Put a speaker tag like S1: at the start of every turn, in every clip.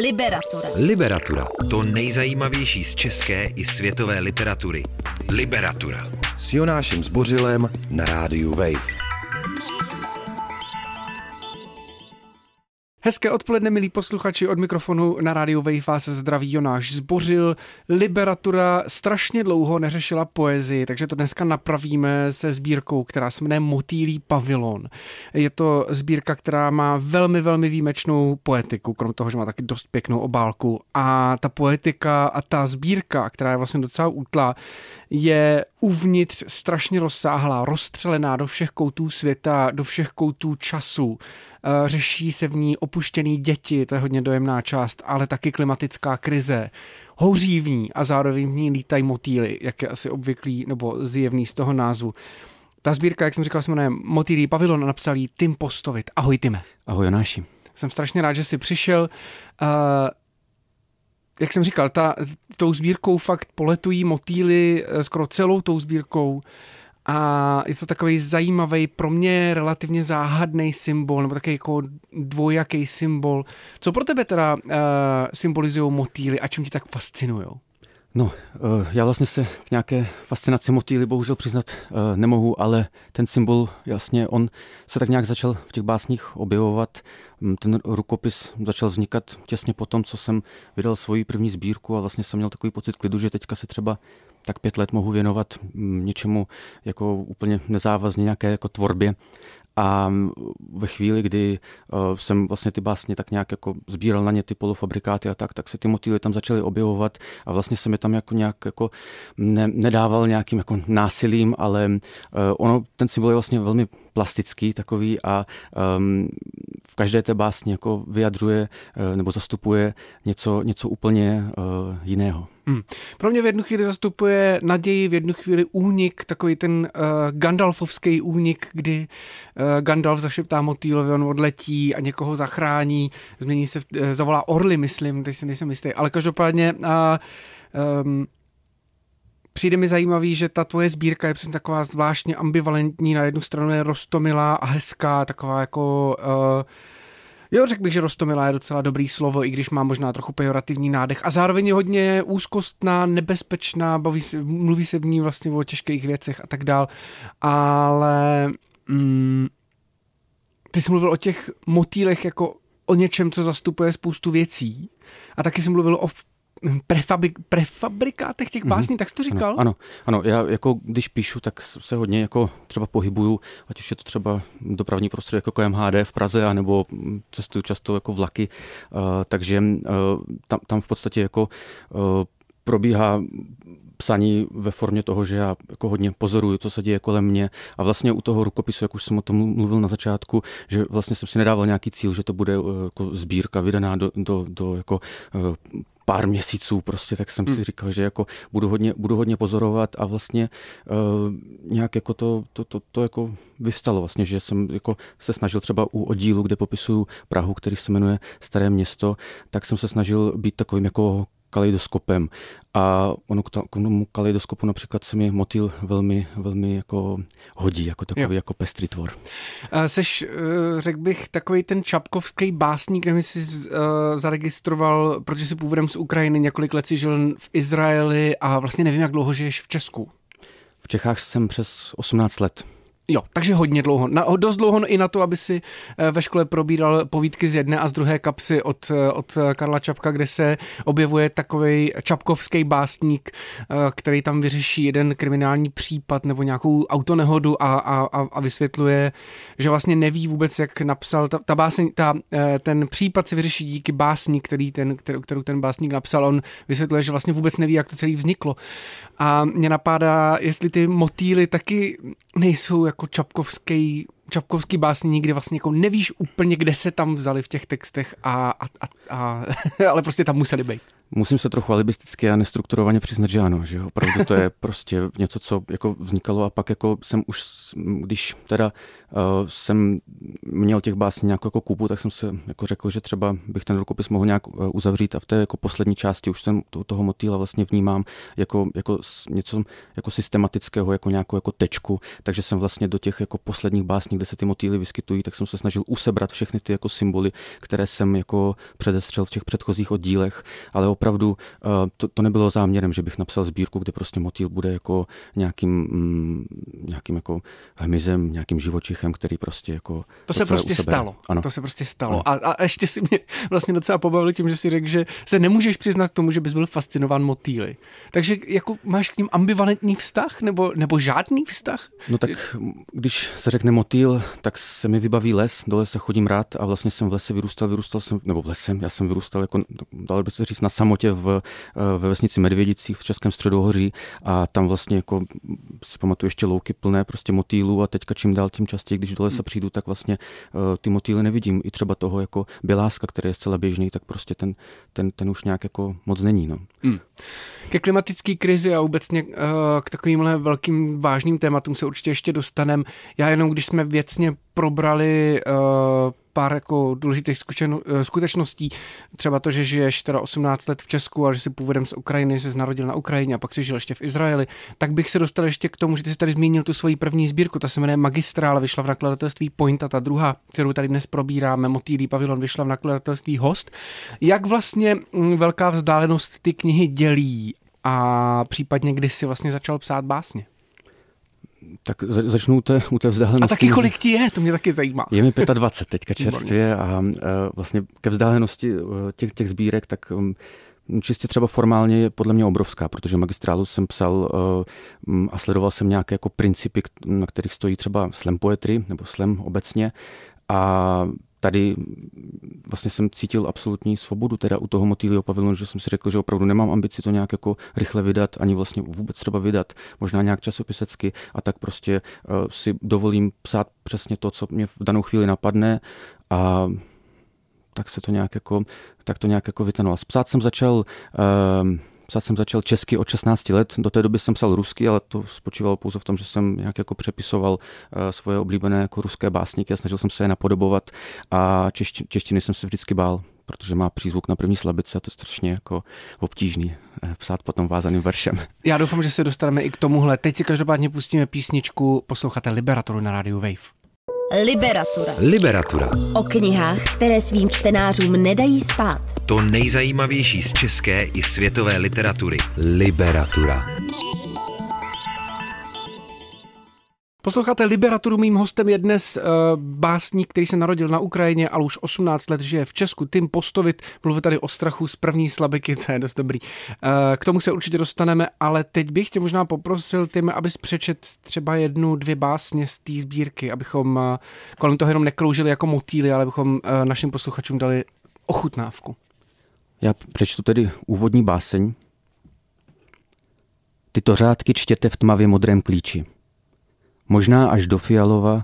S1: Liberatura.
S2: Liberatura. To nejzajímavější z české i světové literatury. Liberatura.
S3: S Jonášem Zbořilem na rádiu Wave.
S4: Hezké odpoledne, milí posluchači, od mikrofonu na rádiu Wave vás zdraví Jonáš Zbořil. Liberatura strašně dlouho neřešila poezii, takže to dneska napravíme se sbírkou, která se jmenuje Motýlí pavilon. Je to sbírka, která má velmi, velmi výjimečnou poetiku, krom toho, že má taky dost pěknou obálku. A ta poetika a ta sbírka, která je vlastně docela útla, je uvnitř strašně rozsáhlá, rozstřelená do všech koutů světa, do všech koutů času. Eh, řeší se v ní opuštěný děti, to je hodně dojemná část, ale taky klimatická krize. Hoří v ní a zároveň v ní lítají motýly, jak je asi obvyklý nebo zjevný z toho názvu. Ta sbírka, jak jsem říkal, se jmenuje Motýlí pavilon a napsal jí Tim Postovit. Ahoj, Time.
S5: Ahoj, Jonáši.
S4: Jsem strašně rád, že jsi přišel. Jak jsem říkal, ta, tou sbírkou fakt poletují motýly eh, skoro celou tou sbírkou a je to takový zajímavý, pro mě relativně záhadný symbol, nebo takový jako dvojaký symbol. Co pro tebe teda uh, symbolizují motýly a čím ti tak fascinují?
S5: No, eh, já vlastně se k nějaké fascinaci motýly bohužel přiznat eh, nemohu, ale ten symbol, jasně, on se tak nějak začal v těch básních objevovat. Mm, ten rukopis začal vznikat těsně po tom, co jsem vydal svoji první sbírku a vlastně jsem měl takový pocit klidu, že teďka se třeba tak pět let mohu věnovat mm, něčemu jako úplně nezávazně nějaké jako tvorbě. A ve chvíli, kdy uh, jsem vlastně ty básně tak nějak jako sbíral na ně ty polofabrikáty a tak, tak se ty motýly tam začaly objevovat a vlastně se mi tam jako nějak jako ne, nedával nějakým jako násilím, ale uh, ono, ten symbol je vlastně velmi plastický takový a um, v každé té básni jako vyjadřuje uh, nebo zastupuje něco, něco úplně uh, jiného. Hmm.
S4: Pro mě v jednu chvíli zastupuje naději, v jednu chvíli únik, takový ten uh, Gandalfovský únik, kdy uh, Gandalf zašeptá motýlovi, on odletí a někoho zachrání, změní se, uh, zavolá orly, myslím, teď si nejsem jistý, ale každopádně uh, um, Přijde mi zajímavý, že ta tvoje sbírka je přesně taková zvláštně ambivalentní. Na jednu stranu je rostomilá a hezká, taková jako... Uh, Jo, řekl bych, že rostomilá je docela dobrý slovo, i když má možná trochu pejorativní nádech. A zároveň je hodně úzkostná, nebezpečná, baví se, mluví se v ní vlastně o těžkých věcech a tak dál. Ale mm, ty jsi mluvil o těch motýlech jako o něčem, co zastupuje spoustu věcí. A taky jsi mluvil o prefabrik, prefabrikátech těch básní, mm-hmm. tak jsi to říkal?
S5: Ano, ano, ano, já jako když píšu, tak se hodně jako třeba pohybuju, ať už je to třeba dopravní prostředí jako MHD v Praze, anebo cestuju často jako vlaky, uh, takže uh, tam, tam v podstatě jako uh, probíhá psaní ve formě toho, že já jako hodně pozoruju, co se děje kolem mě a vlastně u toho rukopisu, jak už jsem o tom mluvil na začátku, že vlastně jsem si nedával nějaký cíl, že to bude jako sbírka vydaná do, do, do jako pár měsíců prostě, tak jsem hmm. si říkal, že jako budu hodně, budu hodně pozorovat a vlastně uh, nějak jako to, to, to, to jako vyvstalo vlastně, že jsem jako se snažil třeba u oddílu, kde popisuju Prahu, který se jmenuje Staré město, tak jsem se snažil být takovým jako kaleidoskopem. A ono k tomu kaleidoskopu například se mi motýl velmi, velmi jako hodí, jako takový jo. jako pestrý tvor.
S4: Seš, eh, řekl bych, takový ten čapkovský básník, mi jsi uh, zaregistroval, protože jsi původem z Ukrajiny, několik let si žil v Izraeli a vlastně nevím, jak dlouho žiješ v Česku.
S5: V Čechách jsem přes 18 let.
S4: Jo, takže hodně dlouho. Na, dost dlouho i na to, aby si eh, ve škole probíral povídky z jedné a z druhé kapsy od, eh, od Karla Čapka, kde se objevuje takový čapkovský básník, eh, který tam vyřeší jeden kriminální případ nebo nějakou autonehodu a, a, a vysvětluje, že vlastně neví vůbec, jak napsal. Ta, ta báseň, ta, ten případ se vyřeší díky básní, který ten, kterou, kterou ten básník napsal. On vysvětluje, že vlastně vůbec neví, jak to celý vzniklo. A mě napadá, jestli ty motýly taky nejsou jako čapkovský, čapkovský básní, nikdy vlastně jako nevíš úplně, kde se tam vzali v těch textech, a, a, a, a ale prostě tam museli být.
S5: Musím se trochu alibisticky a nestrukturovaně přiznat, že ano, že opravdu to je prostě něco, co jako vznikalo a pak jako jsem už, když teda uh, jsem měl těch básní nějakou jako kupu, tak jsem se jako řekl, že třeba bych ten rukopis mohl nějak uh, uzavřít a v té jako poslední části už jsem to, toho motýla vlastně vnímám jako, jako něco jako systematického, jako nějakou jako tečku, takže jsem vlastně do těch jako posledních básní, kde se ty motýly vyskytují, tak jsem se snažil usebrat všechny ty jako symboly, které jsem jako předestřel v těch předchozích oddílech, ale opravdu eh, to, to nebylo záměrem, že bych napsal sbírku, kde prostě motýl bude jako nějakým, mm, nějakým jako hmyzem, nějakým živočichem, který prostě jako...
S4: To se prostě stalo. Ano. To se prostě stalo. A, a ještě si mě vlastně docela pobavil tím, že si řekl, že se nemůžeš přiznat k tomu, že bys byl fascinován motýly. Takže jako máš k ním ambivalentní vztah nebo, nebo žádný vztah?
S5: No tak když se řekne motýl, tak se mi vybaví les, do lesa chodím rád a vlastně jsem v lese vyrůstal, vyrůstal jsem, nebo v lese, já jsem vyrůstal jako, dalo by se říct, na samotě v, eh, ve vesnici Medvědicích v Českém středohoří a tam vlastně jako si pamatuju ještě louky plné prostě motýlů a teďka čím dál tím častěji, když do lesa hmm. přijdu, tak vlastně uh, ty motýly nevidím. I třeba toho jako běláska, který je zcela běžný, tak prostě ten, ten, ten už nějak jako moc není. No. Hmm.
S4: Ke klimatické krizi a obecně uh, k takovýmhle velkým vážným tématům se určitě ještě dostanem. Já jenom, když jsme věcně probrali uh, pár jako důležitých zkušen, eh, skutečností, třeba to, že žiješ teda 18 let v Česku a že jsi původem z Ukrajiny, že narodil na Ukrajině a pak jsi žil ještě v Izraeli, tak bych se dostal ještě k tomu, že ty jsi tady zmínil tu svoji první sbírku, ta se jmenuje Magistrále, vyšla v nakladatelství Point a ta druhá, kterou tady dnes probíráme, Motýlí pavilon, vyšla v nakladatelství Host. Jak vlastně mm, velká vzdálenost ty knihy dělí a případně kdy jsi vlastně začal psát básně?
S5: Tak začnu té, u té vzdálenosti.
S4: A taky kolik ti je, to mě taky zajímá.
S5: Je mi 25 teďka čerstvě a vlastně ke vzdálenosti těch, těch sbírek, tak um, čistě třeba formálně je podle mě obrovská, protože magistrálu jsem psal uh, a sledoval jsem nějaké jako principy, na kterých stojí třeba slam poetry nebo slam obecně a tady vlastně jsem cítil absolutní svobodu teda u toho motýlího pavilonu, že jsem si řekl, že opravdu nemám ambici to nějak jako rychle vydat, ani vlastně vůbec třeba vydat, možná nějak časopisecky a tak prostě uh, si dovolím psát přesně to, co mě v danou chvíli napadne a tak se to nějak jako, tak to nějak jako vytanulo. Psát jsem začal uh, Psát jsem začal česky od 16 let, do té doby jsem psal rusky, ale to spočívalo pouze v tom, že jsem nějak jako přepisoval uh, svoje oblíbené jako ruské básníky a snažil jsem se je napodobovat a češti, češtiny jsem se vždycky bál, protože má přízvuk na první slabice a to je strašně jako obtížný eh, psát potom vázaným veršem.
S4: Já doufám, že se dostaneme i k tomuhle. Teď si každopádně pustíme písničku, posloucháte Liberatoru na rádiu Wave.
S2: Liberatura. Liberatura.
S1: O knihách, které svým čtenářům nedají spát.
S2: To nejzajímavější z české i světové literatury. Liberatura.
S4: Posloucháte Liberaturu, mým hostem je dnes uh, básník, který se narodil na Ukrajině, ale už 18 let žije v Česku. Tim Postovit, mluví tady o strachu z první slabiky, to je dost dobrý. Uh, k tomu se určitě dostaneme, ale teď bych tě možná poprosil, Tim, abys přečet třeba jednu, dvě básně z té sbírky, abychom uh, kolem toho jenom nekroužili jako motýly, ale abychom uh, našim posluchačům dali ochutnávku.
S5: Já přečtu tedy úvodní báseň. Tyto řádky čtěte v tmavě modrém klíči možná až do fialova,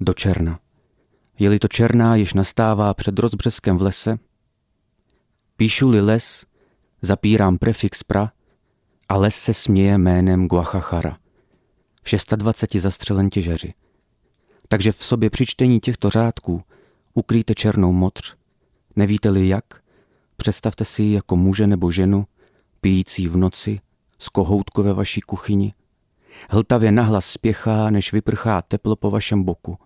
S5: do černa. Je-li to černá, již nastává před rozbřeskem v lese, píšu-li les, zapírám prefix pra a les se směje jménem Guachachara. V 26 zastřelen těžeři. Takže v sobě při čtení těchto řádků ukrýte černou modř. Nevíte-li jak, představte si ji jako muže nebo ženu, pijící v noci, z kohoutku ve vaší kuchyni – Hltavě nahlas spěchá, než vyprchá teplo po vašem boku.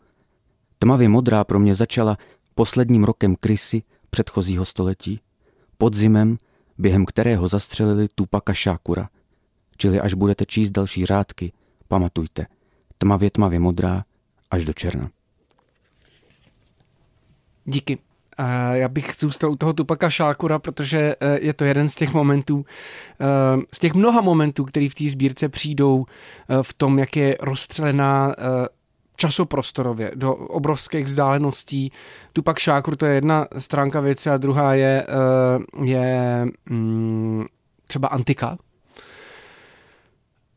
S5: Tmavě modrá pro mě začala posledním rokem krysy předchozího století. Podzimem, během kterého zastřelili Tupaka Šákura. Čili až budete číst další řádky, pamatujte, tmavě tmavě modrá až do černa.
S4: Díky. Já bych zůstal u toho Tupaka Šákura, protože eh, je to jeden z těch momentů, eh, z těch mnoha momentů, které v té sbírce přijdou eh, v tom, jak je rozstřelená časoprostorově do obrovských vzdáleností. Tupak Šákur to je jedna stránka věci a druhá je, je mm, třeba antika.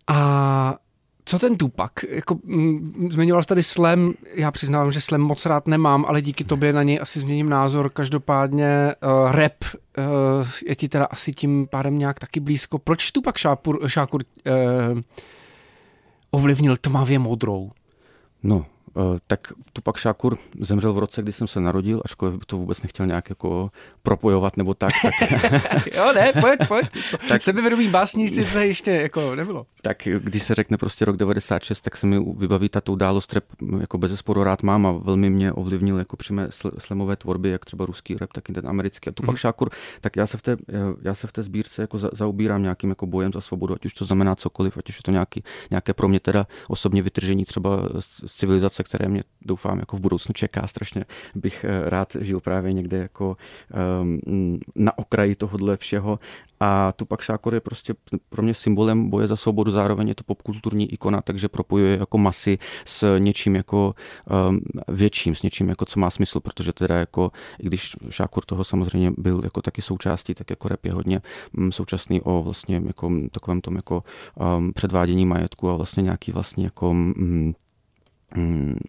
S4: A co ten Tupak? Jako, mm, zmiňoval jsi tady slam, já přiznávám, že slam moc rád nemám, ale díky tobě na něj asi změním názor. Každopádně uh, rap uh, je ti teda asi tím pádem nějak taky blízko. Proč tu pak Šápur, Šákur uh, ovlivnil tmavě modrou?
S5: No, tak Tupak Šákur zemřel v roce, kdy jsem se narodil, ačkoliv to vůbec nechtěl nějak jako propojovat nebo tak. tak...
S4: jo, ne, pojď, pojď. tak sebevědomí básníci to ještě jako nebylo.
S5: Tak když se řekne prostě rok 96, tak se mi vybaví tato událost rap jako bez zesporu rád mám a velmi mě ovlivnil jako při mé slemové tvorbě, jak třeba ruský rap, tak i ten americký. A Tupak mm. Šákur, tak já se v té, já se v té sbírce jako za, zaobírám nějakým jako bojem za svobodu, ať už to znamená cokoliv, ať už je to nějaký, nějaké pro mě teda osobně vytržení třeba z civilizace situace, které mě doufám jako v budoucnu čeká. Strašně bych eh, rád žil právě někde jako um, na okraji tohohle všeho. A Tupac Shakur je prostě pro mě symbolem boje za svobodu, zároveň je to popkulturní ikona, takže propojuje jako masy s něčím jako um, větším, s něčím jako co má smysl, protože teda jako, i když Shakur toho samozřejmě byl jako taky součástí, tak jako rap je hodně um, současný o vlastně jako takovém tom jako um, předvádění majetku a vlastně nějaký vlastně jako um, Mm,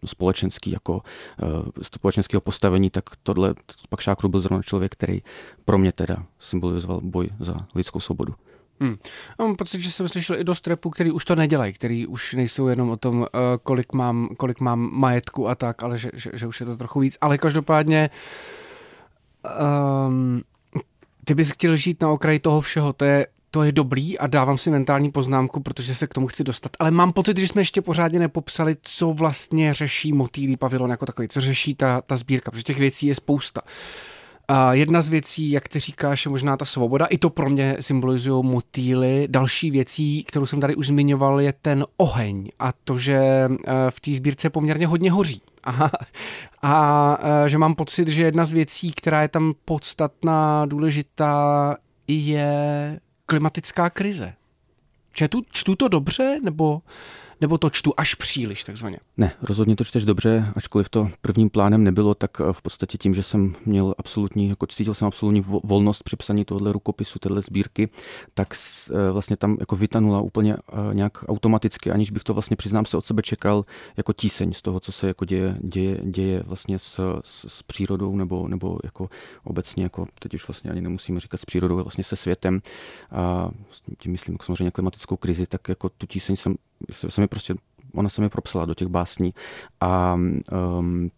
S5: společenský jako eh, společenského postavení, tak tohle pak Šákru byl zrovna člověk, který pro mě teda symbolizoval boj za lidskou svobodu.
S4: Hmm. Mám pocit, že jsem slyšel i dost repů, který už to nedělají, který už nejsou jenom o tom, eh, kolik mám, kolik mám majetku a tak, ale že, že, že už je to trochu víc. Ale každopádně um, ty bys chtěl žít na okraji toho všeho, to je, to je dobrý a dávám si mentální poznámku, protože se k tomu chci dostat. Ale mám pocit, že jsme ještě pořádně nepopsali, co vlastně řeší motýlí pavilon jako takový, co řeší ta, ta sbírka, protože těch věcí je spousta. A jedna z věcí, jak ty říkáš, je možná ta svoboda. I to pro mě symbolizují motýly. Další věcí, kterou jsem tady už zmiňoval, je ten oheň a to, že eh, v té sbírce poměrně hodně hoří. Aha. A eh, že mám pocit, že jedna z věcí, která je tam podstatná, důležitá, je klimatická krize. Čtu, čtu to dobře, nebo nebo to čtu až příliš takzvaně?
S5: Ne, rozhodně to čteš dobře, ačkoliv to prvním plánem nebylo, tak eh, v podstatě tím, že jsem měl absolutní, jako cítil jsem absolutní volnost při psaní tohle rukopisu, téhle sbírky, tak eh, vlastně tam jako vytanula úplně eh, nějak automaticky, aniž bych to vlastně přiznám se od sebe čekal jako tíseň z toho, co se jako děje, děje, děje vlastně s, s, s přírodou nebo, nebo jako obecně, jako teď už vlastně ani nemusíme říkat s přírodou, vlastně se světem a tím myslím samozřejmě klimatickou krizi, tak jako tu tíseň jsem se mi prostě, ona se mi propsala do těch básní a um,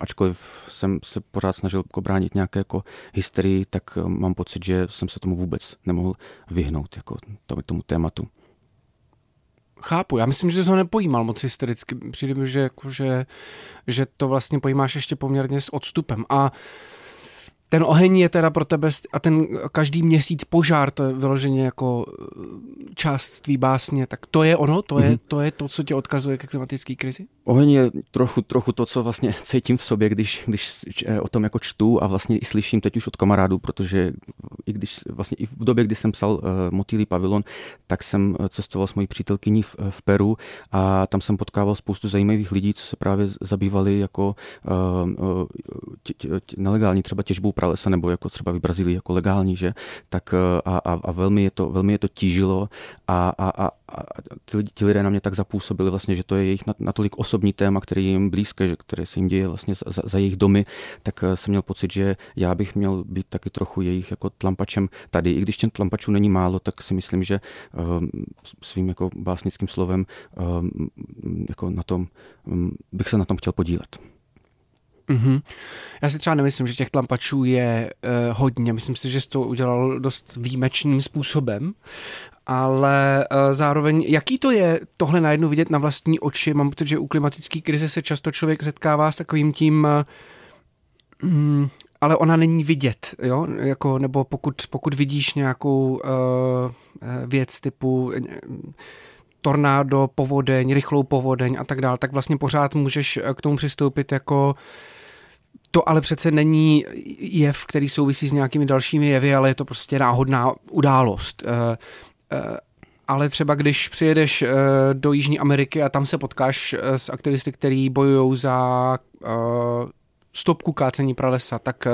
S5: ačkoliv jsem se pořád snažil jako bránit nějaké jako hysterii, tak um, mám pocit, že jsem se tomu vůbec nemohl vyhnout, jako tomu tématu.
S4: Chápu, já myslím, že jsi ho nepojímal moc hystericky. Přijde mi, že, jako, že, že to vlastně pojímáš ještě poměrně s odstupem. A uh, ten oheň je teda pro tebe a ten každý měsíc požár, to je vyloženě jako eh, část tvý básně, tak to je ono, to je, mm-hmm. to je to, co tě odkazuje ke klimatické krizi?
S5: Oheň je trochu, trochu to, co vlastně cítím v sobě, když, když eh, o tom jako čtu a vlastně i slyším teď už od kamarádů, protože i když vlastně i v době, kdy jsem psal uh, Motýlý pavilon, tak jsem cestoval s mojí přítelkyní v, v Peru a tam jsem potkával spoustu zajímavých lidí, co se právě zabývali jako uh, uh, tě, tě, tě, nelegální třeba těžbou pralesa nebo jako třeba v Brazílii jako legální, že, tak a, a, a velmi, je to, velmi je to tížilo a, a, a, a ti, ti lidé na mě tak zapůsobili vlastně, že to je jejich natolik osobní téma, který je jim blízké, že, které se jim děje vlastně za, za jejich domy, tak jsem měl pocit, že já bych měl být taky trochu jejich jako tlampačem tady. I když těm tlampačů není málo, tak si myslím, že um, svým jako básnickým slovem um, jako na tom, um, bych se na tom chtěl podílet.
S4: Mm-hmm. Já si třeba nemyslím, že těch tlampačů je uh, hodně. Myslím si, že jsi to udělal dost výjimečným způsobem, ale uh, zároveň, jaký to je tohle najednou vidět na vlastní oči? Mám pocit, že u klimatické krize se často člověk setkává s takovým tím, uh, mm, ale ona není vidět, jo? Jako, nebo pokud, pokud vidíš nějakou uh, věc typu tornádo, povodeň, rychlou povodeň a tak dále, tak vlastně pořád můžeš k tomu přistoupit jako to ale přece není jev, který souvisí s nějakými dalšími jevy, ale je to prostě náhodná událost. Eh, eh, ale třeba když přijedeš eh, do Jižní Ameriky a tam se potkáš s aktivisty, který bojují za stopku kácení pralesa, tak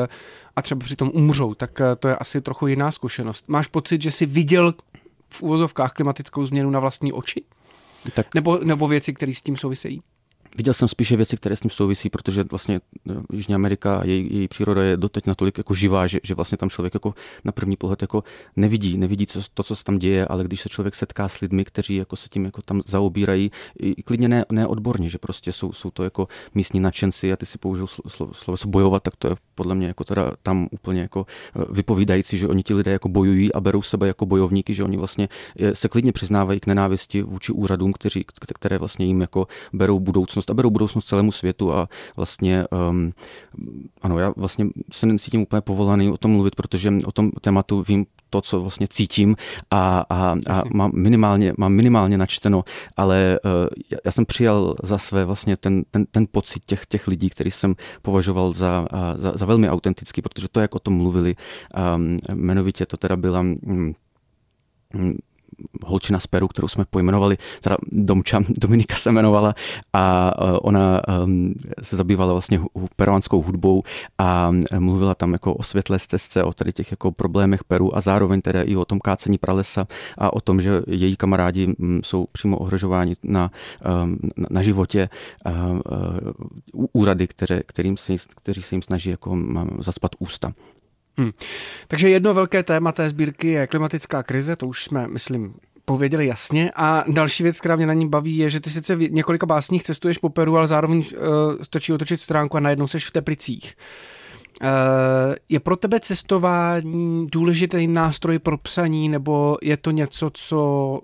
S4: a třeba přitom umřou, tak to je asi trochu jiná zkušenost. Máš pocit, že jsi viděl v úvozovkách klimatickou změnu na vlastní oči? Tak. Nebo, nebo věci, které s tím souvisejí?
S5: Viděl jsem spíše věci, které s tím souvisí, protože vlastně no, Jižní Amerika, její, její příroda je doteď natolik jako živá, že, že vlastně tam člověk jako na první pohled jako nevidí, nevidí co, to, co se tam děje, ale když se člověk setká s lidmi, kteří jako se tím jako tam zaobírají, i klidně ne, ne odborně, že prostě jsou, jsou to jako místní nadšenci a ty si použil slovo, slovo bojovat, tak to je podle mě jako teda tam úplně jako eh, vypovídající, že oni ti lidé jako bojují a berou sebe jako bojovníky, že oni vlastně se klidně přiznávají k nenávisti vůči úradům, kteří, které vlastně jim jako berou budoucnost budoucnost a berou budoucnost celému světu a vlastně um, ano, já vlastně se necítím úplně povolaný o tom mluvit, protože o tom tématu vím to, co vlastně cítím a, a, a mám, minimálně, mám minimálně načteno, ale uh, já jsem přijal za své vlastně ten, ten, ten pocit těch, těch lidí, který jsem považoval za, uh, za, za velmi autentický, protože to, jak o tom mluvili, um, jmenovitě to teda byla um, holčina z Peru, kterou jsme pojmenovali, teda Domča, Dominika se jmenovala a e, ona se zabývala vlastně peruánskou hudbou a mluvila tam jako o světlé stezce, o tady těch jako problémech Peru a zároveň teda i o tom kácení pralesa a o tom, že její kamarádi jsou přímo ohrožováni na, na, životě úrady, které, kterým se, kteří se jim snaží jako zaspat ústa.
S4: Hmm. Takže jedno velké téma té sbírky je klimatická krize, to už jsme, myslím, pověděli jasně. A další věc, která mě na ní baví, je, že ty sice v několika básních cestuješ po Peru, ale zároveň uh, stočí otočit stránku a najednou seš v Teplicích. Uh, je pro tebe cestování důležitý nástroj pro psaní, nebo je to něco, co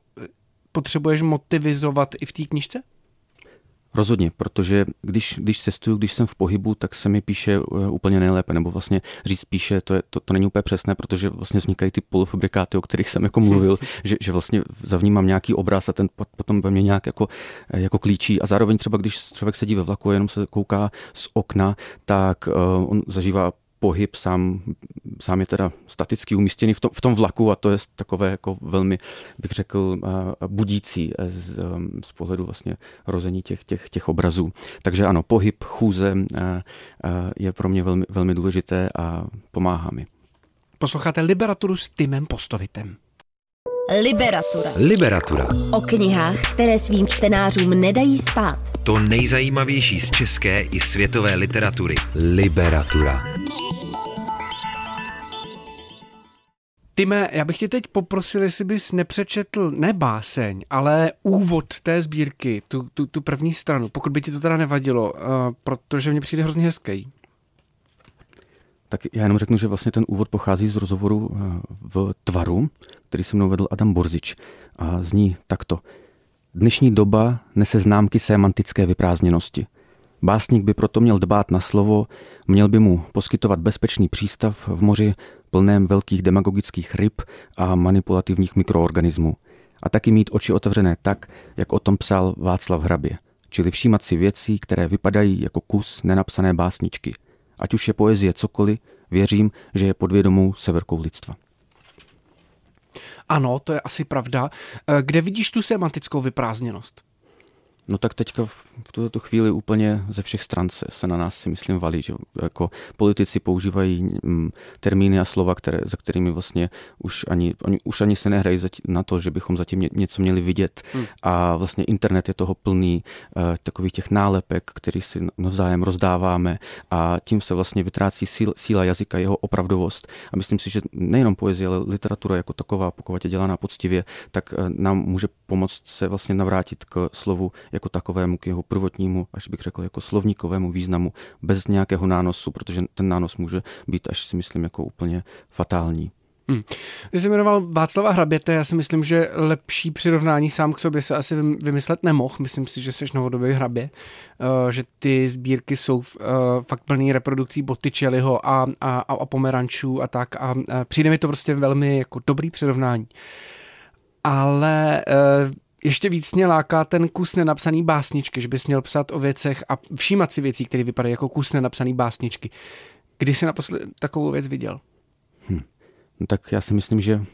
S4: potřebuješ motivizovat i v té knižce?
S5: Rozhodně, protože když, když cestuju, když jsem v pohybu, tak se mi píše eh, úplně nejlépe, nebo vlastně říct píše, to, je, to, to není úplně přesné, protože vlastně vznikají ty polofabrikáty, o kterých jsem jako mluvil, že, že vlastně zavnímám nějaký obraz a ten potom ve mně nějak jako, eh, jako klíčí. A zároveň třeba, když člověk sedí ve vlaku a jenom se kouká z okna, tak uh, on zažívá pohyb sám, sám je teda staticky umístěný v tom, v tom vlaku a to je takové jako velmi, bych řekl, budící z, z pohledu vlastně rození těch, těch, těch obrazů. Takže ano, pohyb, chůze je pro mě velmi, velmi důležité a pomáhá mi.
S4: Posloucháte Liberaturu s Timem Postovitem.
S1: Liberatura.
S2: Liberatura.
S1: O knihách, které svým čtenářům nedají spát.
S2: To nejzajímavější z české i světové literatury.
S3: Liberatura.
S4: Tyme, já bych tě teď poprosil, jestli bys nepřečetl ne báseň, ale úvod té sbírky, tu, tu, tu první stranu, pokud by ti to teda nevadilo, uh, protože mě přijde hrozně hezký.
S5: Tak já jenom řeknu, že vlastně ten úvod pochází z rozhovoru eh, v Tvaru, který se mnou vedl Adam Borzič a zní takto. Dnešní doba nese známky semantické vyprázdněnosti. Básník by proto měl dbát na slovo, měl by mu poskytovat bezpečný přístav v moři plném velkých demagogických ryb a manipulativních mikroorganismů. A taky mít oči otevřené tak, jak o tom psal Václav Hrabě, čili všímat si věcí, které vypadají jako kus nenapsané básničky. Ať už je poezie cokoliv, věřím, že je podvědomou severkou lidstva.
S4: Ano, to je asi pravda. Eh, kde vidíš tu semantickou vyprázdněnost?
S5: No tak teďka v, tuto chvíli úplně ze všech stran se, se na nás si myslím valí, že jako politici používají mm, termíny a slova, které, za kterými vlastně už ani, oni už ani se nehrají na to, že bychom zatím ně, něco měli vidět hmm. a vlastně internet je toho plný uh, takových těch nálepek, který si navzájem rozdáváme a tím se vlastně vytrácí síl, síla jazyka, jeho opravdovost a myslím si, že nejenom poezie, ale literatura jako taková, pokud je dělaná poctivě, tak uh, nám může pomoct se vlastně navrátit k slovu jako takovému, k jeho prvotnímu, až bych řekl, jako slovníkovému významu, bez nějakého nánosu, protože ten nános může být až si myslím jako úplně fatální. Hmm.
S4: Ty jsi jmenoval Václava Hraběte, já si myslím, že lepší přirovnání sám k sobě se asi vymyslet nemohl. Myslím si, že jsi novodobý hrabě, uh, že ty sbírky jsou uh, fakt plný reprodukcí Botticelliho a, a, a pomerančů a tak a uh, přijde mi to prostě velmi jako dobrý přirovnání. Ale uh, ještě víc mě láká ten kus nenapsaný básničky, že bys měl psát o věcech a všímat si věcí, které vypadají jako kus nenapsaný básničky. Kdy jsi naposled takovou věc viděl?
S5: Hm. No tak já si myslím, že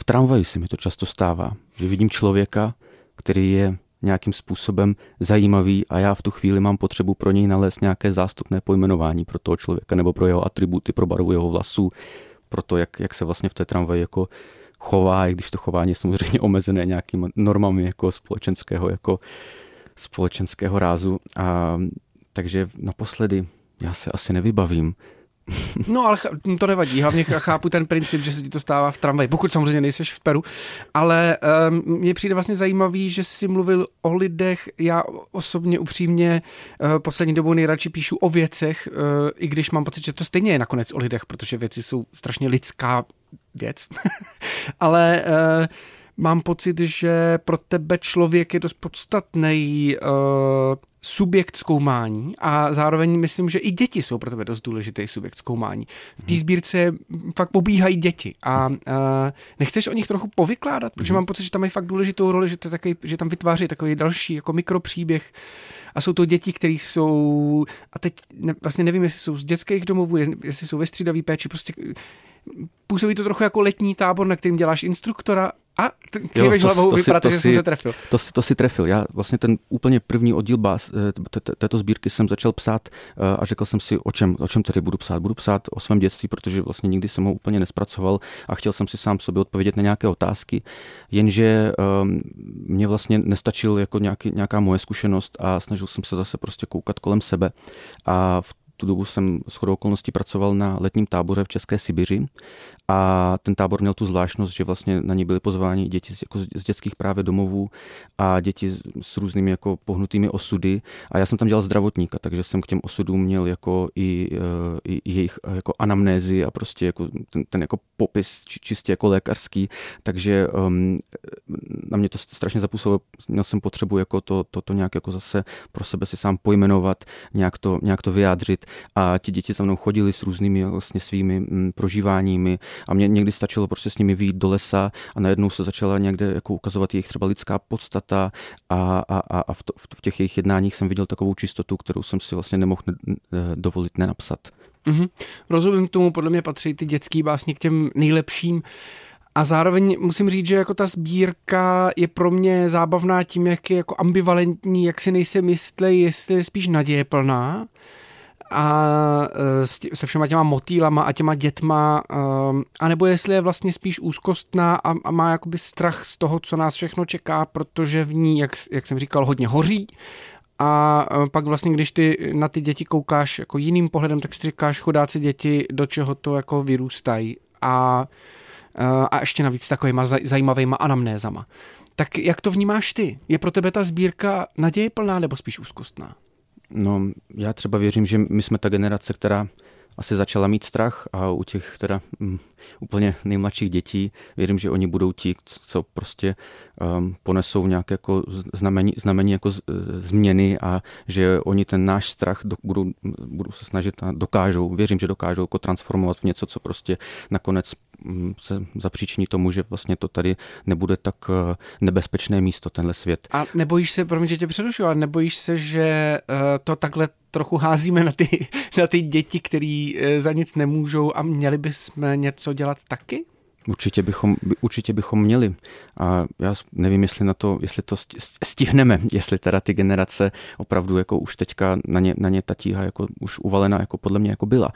S5: v tramvaji se mi to často stává, že vidím člověka, který je nějakým způsobem zajímavý a já v tu chvíli mám potřebu pro něj nalézt nějaké zástupné pojmenování pro toho člověka nebo pro jeho atributy, pro barvu jeho vlasů, pro to, jak, jak se vlastně v té tramvaji jako chová, i když to chování je samozřejmě omezené nějakými normami jako společenského jako společenského rázu. A, takže naposledy já se asi nevybavím.
S4: No ale to nevadí, hlavně chápu ten princip, že se ti to stává v tramvaji, pokud samozřejmě nejseš v Peru, ale um, mně přijde vlastně zajímavý, že jsi mluvil o lidech, já osobně upřímně uh, poslední dobou nejradši píšu o věcech, uh, i když mám pocit, že to stejně je nakonec o lidech, protože věci jsou strašně lidská věc, ale uh, mám pocit, že pro tebe člověk je dost podstatný uh, subjekt zkoumání a zároveň myslím, že i děti jsou pro tebe dost důležitý subjekt zkoumání. V té mhm. sbírce fakt pobíhají děti a uh, nechceš o nich trochu povykládat, protože mm. mám pocit, že tam mají fakt důležitou roli, že, to takový, že tam vytváří takový další jako mikropříběh a jsou to děti, které jsou, a teď ne, vlastně nevím, jestli jsou z dětských domovů, jestli jsou ve střídavý péči, prostě působí to trochu jako letní tábor, na kterým děláš instruktora a kýveš hlavou, to, že jsem se trefil.
S5: To, to, to si trefil. Já vlastně ten úplně první oddíl bás, eh, této sbírky jsem začal psát eh, a řekl jsem si, o čem, o čem tedy budu psát. Budu psát o svém dětství, protože vlastně nikdy jsem ho úplně nespracoval a chtěl jsem si sám sobě odpovědět na nějaké otázky, jenže um, mě vlastně nestačil jako nějaký, nějaká moje zkušenost a snažil jsem se zase prostě koukat kolem sebe a v tu dobu jsem s chodou okolností pracoval na letním táboře v České Sibiři a ten tábor měl tu zvláštnost, že vlastně na něj byly pozváni děti z, jako z dětských právě domovů a děti s různými jako pohnutými osudy. A já jsem tam dělal zdravotníka, takže jsem k těm osudům měl jako i, eh, i, i jejich jako anamnézy a prostě jako ten, ten jako popis či, čistě jako lékařský. Takže um, na mě to strašně zapůsobilo. Měl jsem potřebu jako to, to, to nějak jako zase pro sebe si sám pojmenovat, nějak to, nějak to vyjádřit. A ti děti za mnou chodili s různými vlastně svými mm, prožíváními a mě někdy stačilo prostě s nimi vyjít do lesa a najednou se začala někde jako ukazovat jejich třeba lidská podstata a, a, a v, to, v těch jejich jednáních jsem viděl takovou čistotu, kterou jsem si vlastně nemohl ne, dovolit nenapsat.
S4: Mm-hmm. Rozumím tomu, podle mě patří ty dětský básně k těm nejlepším. A zároveň musím říct, že jako ta sbírka je pro mě zábavná tím, jak je jako ambivalentní, jak si nejsem jistý, jestli je spíš naděje plná, a e, se všema těma motýlama a těma dětma, e, anebo jestli je vlastně spíš úzkostná a, a má jakoby strach z toho, co nás všechno čeká, protože v ní, jak, jak jsem říkal, hodně hoří a e, pak vlastně, když ty na ty děti koukáš jako jiným pohledem, tak si říkáš, chudáci děti, do čeho to jako vyrůstají a, a ještě navíc takovýma zajímavýma anamnézama. Tak jak to vnímáš ty? Je pro tebe ta sbírka nadějeplná nebo spíš úzkostná?
S5: No, já třeba věřím, že my jsme ta generace, která asi začala mít strach a u těch teda um, úplně nejmladších dětí věřím, že oni budou ti, co prostě um, ponesou nějaké jako znamení, znamení jako z, změny a že oni ten náš strach do, budou, budou se snažit a dokážou, věřím, že dokážou jako transformovat v něco, co prostě nakonec Mm, se zapříčiní tomu, že vlastně to tady nebude tak eh, nebezpečné místo, tenhle svět.
S4: A nebojíš se, promiň, že tě přerušu, ale nebojíš se, že eh, to takhle trochu házíme na ty, na ty děti, které eh, za nic nemůžou a měli bychom něco dělat taky?
S5: Určitě bychom, určitě bychom měli. A já nevím, jestli na to, jestli to stihneme, jestli teda ty generace opravdu jako už teďka na ně, na ně ta tíha jako už uvalena jako podle mě jako byla.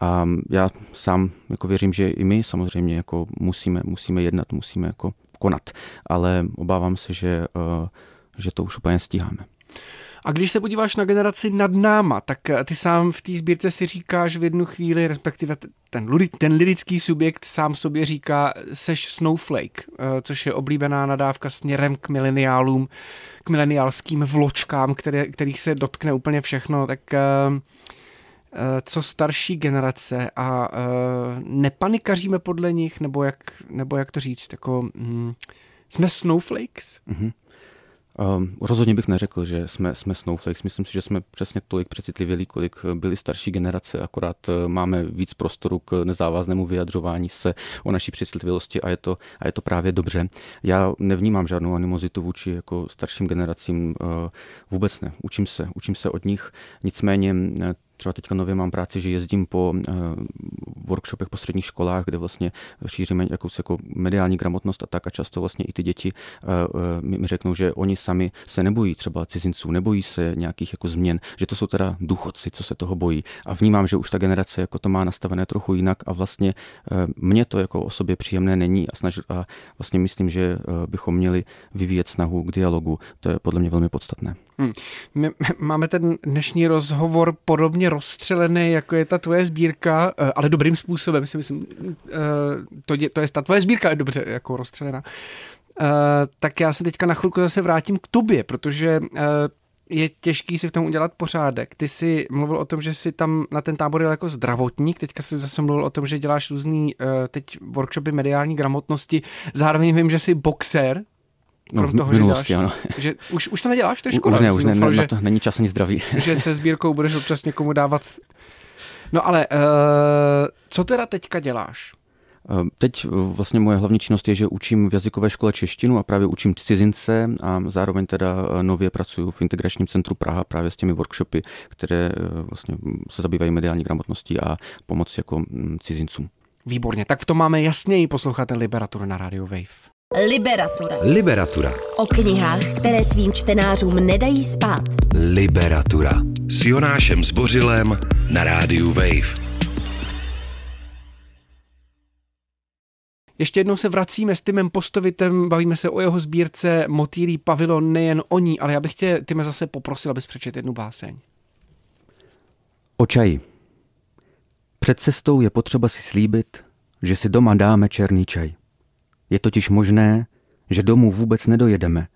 S5: A já sám jako věřím, že i my samozřejmě jako musíme, musíme jednat, musíme jako konat, ale obávám se, že, uh, že to už úplně stíháme.
S4: A když se podíváš na generaci nad náma, tak eh, ty sám v té sbírce si říkáš v jednu chvíli, respektive ten, ten lirický subjekt sám sobě říká, seš snowflake, eh, což je oblíbená nadávka směrem k mileniálům, k mileniálským vločkám, které, kterých se dotkne úplně všechno, tak co starší generace a nepanikaříme podle nich, nebo jak, nebo jak to říct, jako mm, jsme snowflakes? Mm-hmm.
S5: Um, rozhodně bych neřekl, že jsme, jsme snowflakes. Myslím si, že jsme přesně tolik přecitlivělí, kolik byly starší generace, akorát eh, máme víc prostoru k nezávaznému vyjadřování se o naší přecitlivělosti a je to, a je to právě dobře. Já nevnímám žádnou animozitu vůči jako starším generacím, uh, vůbec ne. Učím se, učím se od nich. Nicméně třeba teďka nově mám práci, že jezdím po workshopech po středních školách, kde vlastně šíříme jakousi jako mediální gramotnost a tak a často vlastně i ty děti mi řeknou, že oni sami se nebojí třeba cizinců, nebojí se nějakých jako změn, že to jsou teda důchodci, co se toho bojí. A vnímám, že už ta generace jako to má nastavené trochu jinak a vlastně mně to jako osobě příjemné není a, snaž, a vlastně myslím, že bychom měli vyvíjet snahu k dialogu. To je podle mě velmi podstatné. Hmm.
S4: My máme ten dnešní rozhovor podobně rozstřelený, jako je ta tvoje sbírka, eh, ale dobrým způsobem si myslím. Eh, to je, to je ta tvoje sbírka je dobře jako rozstřelená. Eh, tak já se teďka na chvilku zase vrátím k tobě, protože je těžký si v tom udělat pořádek. Ty jsi mluvil o tom, že jsi tam na ten tábor jel jako zdravotník, teďka jsi zase mluvil o tom, že děláš různý teď workshopy mediální gramotnosti, zároveň vím, že jsi boxer,
S5: No, Krom toho, že, děláš, ano.
S4: že už, už to neděláš, to je škoda.
S5: Už ne, už ne, ne, že, to není čas ani zdraví.
S4: že se sbírkou budeš občas někomu dávat. No ale uh, co teda teďka děláš?
S5: Eh, teď vlastně moje hlavní činnost je, že učím v jazykové škole češtinu a právě učím cizince a zároveň teda eh, nově pracuji v integračním centru Praha právě s těmi workshopy, které vlastně se zabývají mediální gramotností a pomoc jako mm, cizincům.
S4: Výborně, tak v tom máme jasněji poslouchat ten Liberatur na Radio Wave.
S1: Liberatura.
S2: Liberatura.
S1: O knihách, které svým čtenářům nedají spát.
S2: Liberatura. S Jonášem Zbořilem na rádiu Wave.
S4: Ještě jednou se vracíme s Timem Postovitem, bavíme se o jeho sbírce Motýlí pavilon, nejen o ní, ale já bych tě, Time, zase poprosil, abys přečet jednu báseň.
S5: O čaji. Před cestou je potřeba si slíbit, že si doma dáme černý čaj. Je totiž možné, že domů vůbec nedojedeme,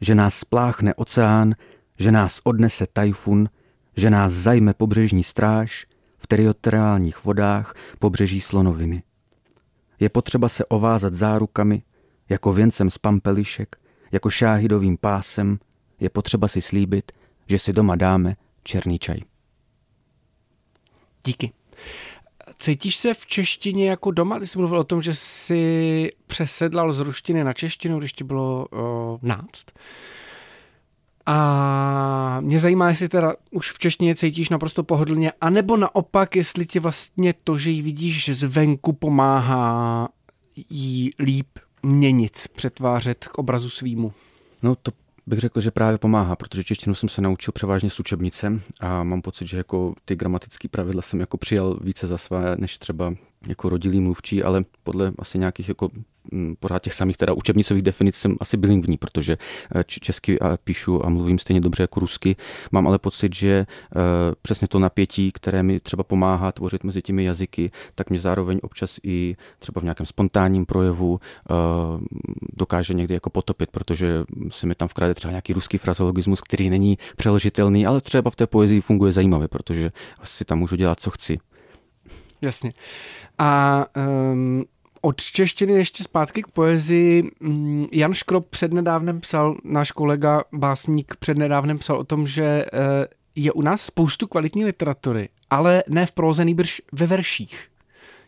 S5: že nás spláchne oceán, že nás odnese tajfun, že nás zajme pobřežní stráž v teritoriálních vodách pobřeží slonoviny. Je potřeba se ovázat zárukami, jako věncem z pampelišek, jako šáhidovým pásem, je potřeba si slíbit, že si doma dáme černý čaj.
S4: Díky. Cítíš se v češtině jako doma? Ty jsi mluvil o tom, že jsi přesedlal z ruštiny na češtinu, když ti bylo o, náct. A mě zajímá, jestli teda už v češtině cítíš naprosto pohodlně, anebo naopak, jestli ti vlastně to, že ji vidíš zvenku, pomáhá jí líp měnit, přetvářet k obrazu svýmu.
S5: No to bych řekl, že právě pomáhá, protože češtinu jsem se naučil převážně z učebnice a mám pocit, že jako ty gramatické pravidla jsem jako přijal více za své, než třeba jako rodilý mluvčí, ale podle asi nějakých jako Mm, pořád těch samých teda učebnicových definic jsem asi bilingvní, protože eh, česky píšu a mluvím stejně dobře jako rusky. Mám ale pocit, že eh, přesně to napětí, které mi třeba pomáhá tvořit mezi těmi jazyky, tak mě zároveň občas i třeba v nějakém spontánním projevu eh, dokáže někdy jako potopit, protože se mi tam vkrade třeba nějaký ruský frazeologismus, který není přeložitelný, ale třeba v té poezii funguje zajímavě, protože si tam můžu dělat, co chci.
S4: Jasně. A um, od češtiny ještě zpátky k poezii. Mm, Jan Škrop přednedávnem psal, náš kolega básník přednedávnem psal o tom, že eh, je u nás spoustu kvalitní literatury, ale ne v próze, nýbrž ve verších.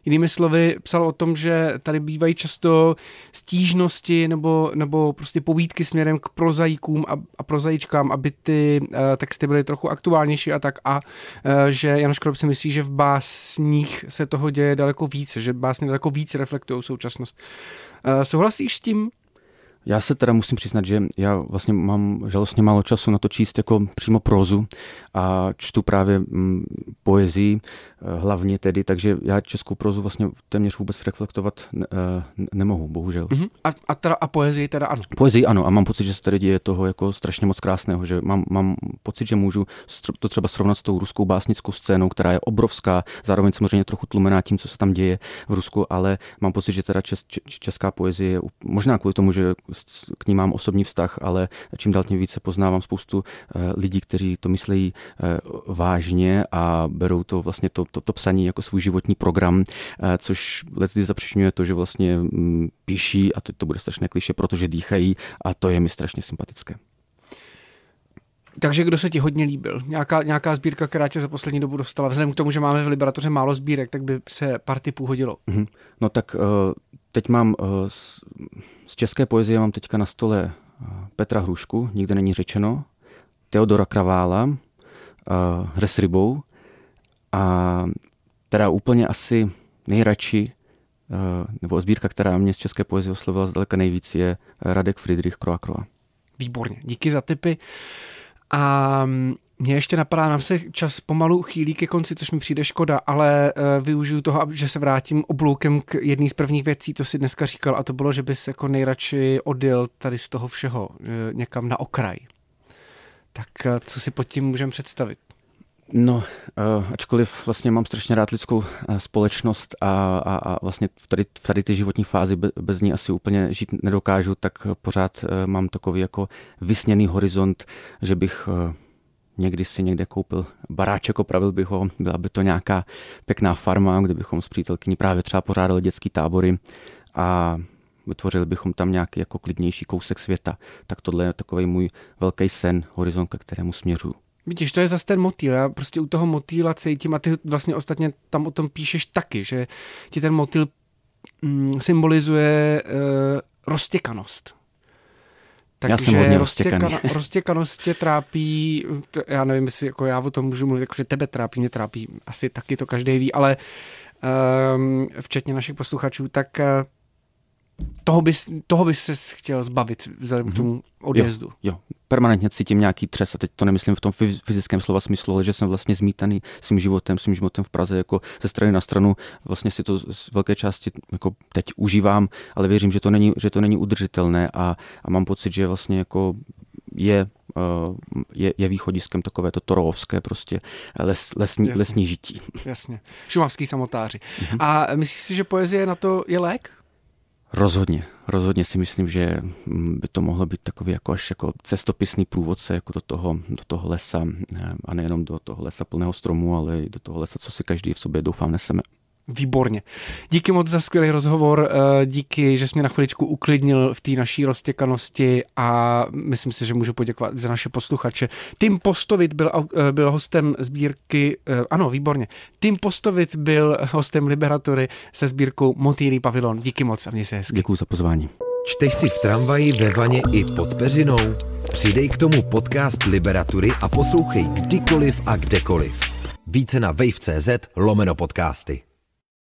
S4: Jinými slovy, psal o tom, že tady bývají často stížnosti nebo, nebo prostě povídky směrem k prozaikům a, a prozajičkám, aby ty uh, texty byly trochu aktuálnější a tak. A uh, že Jan Škrob si myslí, že v básních se toho děje daleko více, že básně daleko více reflektují současnost. Uh, souhlasíš s tím?
S5: Já se teda musím přiznat, že já vlastně mám žalostně málo času na to číst jako přímo prózu a čtu právě mm, poezii, eh, hlavně tedy, takže já českou prózu vlastně téměř vůbec reflektovat ne, eh, nemohu, bohužel. Uh-huh.
S4: A, a, teda, a poezii teda ano?
S5: Poezii ano a mám pocit, že se tady děje toho jako strašně moc krásného, že mám, mám pocit, že můžu to třeba srovnat s tou ruskou básnickou scénou, která je obrovská, zároveň samozřejmě trochu tlumená tím, co se tam děje v Rusku, ale mám pocit, že teda čes, česká poezie je možná kvůli tomu, že k ní mám osobní vztah, ale čím dál tím více poznávám spoustu eh, lidí, kteří to myslejí eh, vážně a berou to vlastně to, to, to psaní jako svůj životní program, eh, což leckdy zapřičňuje to, že vlastně mm, píší, a to, to bude strašné kliše, protože dýchají a to je mi strašně sympatické.
S4: Takže kdo se ti hodně líbil? Nějaká, nějaká sbírka, která tě za poslední dobu dostala? Vzhledem k tomu, že máme v Liberatoře málo sbírek, tak by se pár typů hodilo. Mm-hmm.
S5: No tak teď mám z české poezie mám teďka na stole Petra Hrušku, nikde není řečeno, Teodora Kravála, Hres rybou, A teda úplně asi nejradši, nebo sbírka, která mě z české poezie oslovila zdaleka nejvíc, je Radek Friedrich Croix
S4: Výborně, díky za tipy. A mě ještě napadá, nám se čas pomalu chýlí ke konci, což mi přijde škoda, ale uh, využiju toho, že se vrátím obloukem k jedné z prvních věcí, co si dneska říkal, a to bylo, že bys jako nejradši odjel tady z toho všeho někam na okraj. Tak uh, co si pod tím můžeme představit?
S5: No, uh, ačkoliv vlastně mám strašně rád lidskou společnost a, a, a vlastně v tady, v tady ty životní fázi be, bez ní asi úplně žít nedokážu, tak pořád mám takový jako vysněný horizont, že bych někdy si někde koupil baráček, opravil bych ho, byla by to nějaká pěkná farma, kde bychom s přítelkyní právě třeba pořádali dětský tábory a vytvořili bychom tam nějaký jako klidnější kousek světa. Tak tohle je takový můj velký sen, horizont, ke kterému směřuju.
S4: Vidíš, to je zase ten motýl. Já prostě u toho motýla cítím a ty vlastně ostatně tam o tom píšeš taky, že ti ten motýl mm, symbolizuje uh, roztěkanost.
S5: Takže já jsem hodně roztěkaný.
S4: roztěkanost tě trápí, to, já nevím, jestli jako já o tom můžu mluvit, jako že tebe trápí, mě trápí, asi taky to každý ví, ale um, včetně našich posluchačů, tak uh, toho bys, toho bys se chtěl zbavit vzhledem mm-hmm. k tomu odjezdu.
S5: Jo, jo, permanentně cítím nějaký třes a teď to nemyslím v tom fyzickém slova smyslu, ale že jsem vlastně zmítaný svým životem, svým životem v Praze jako ze strany na stranu. Vlastně si to z velké části jako teď užívám, ale věřím, že to není, že to není udržitelné a, a mám pocit, že vlastně jako je eh, je, je východiskem takové to torovské prostě les, lesní, Jasně. lesní žití.
S4: Jasně. Šumavský samotáři. Mm-hmm. A myslíš si, že poezie na to je lék?
S5: Rozhodně, rozhodně si myslím, že by to mohlo být takový jako až jako cestopisný průvodce jako do toho, do toho lesa eh, a nejenom do toho lesa plného stromů, ale i do toho lesa, co si každý v sobě doufám neseme.
S4: Výborně. Díky moc za skvělý rozhovor, eh, díky, že jsi mě na chviličku uklidnil v té naší roztěkanosti a myslím si, že můžu poděkovat za naše posluchače. Tim Postovit byl, eh, byl hostem sbírky, eh, ano, výborně, Tim Postovit byl hostem Liberatory se sbírkou Motýlí pavilon. Díky moc a měj se hezky.
S5: Děkuji za pozvání.
S2: Čteš si v tramvaji, ve vaně i pod peřinou? Přidej k tomu podcast Liberatury a poslouchej kdykoliv a kdekoliv. Více na wave.cz lomeno podcasty.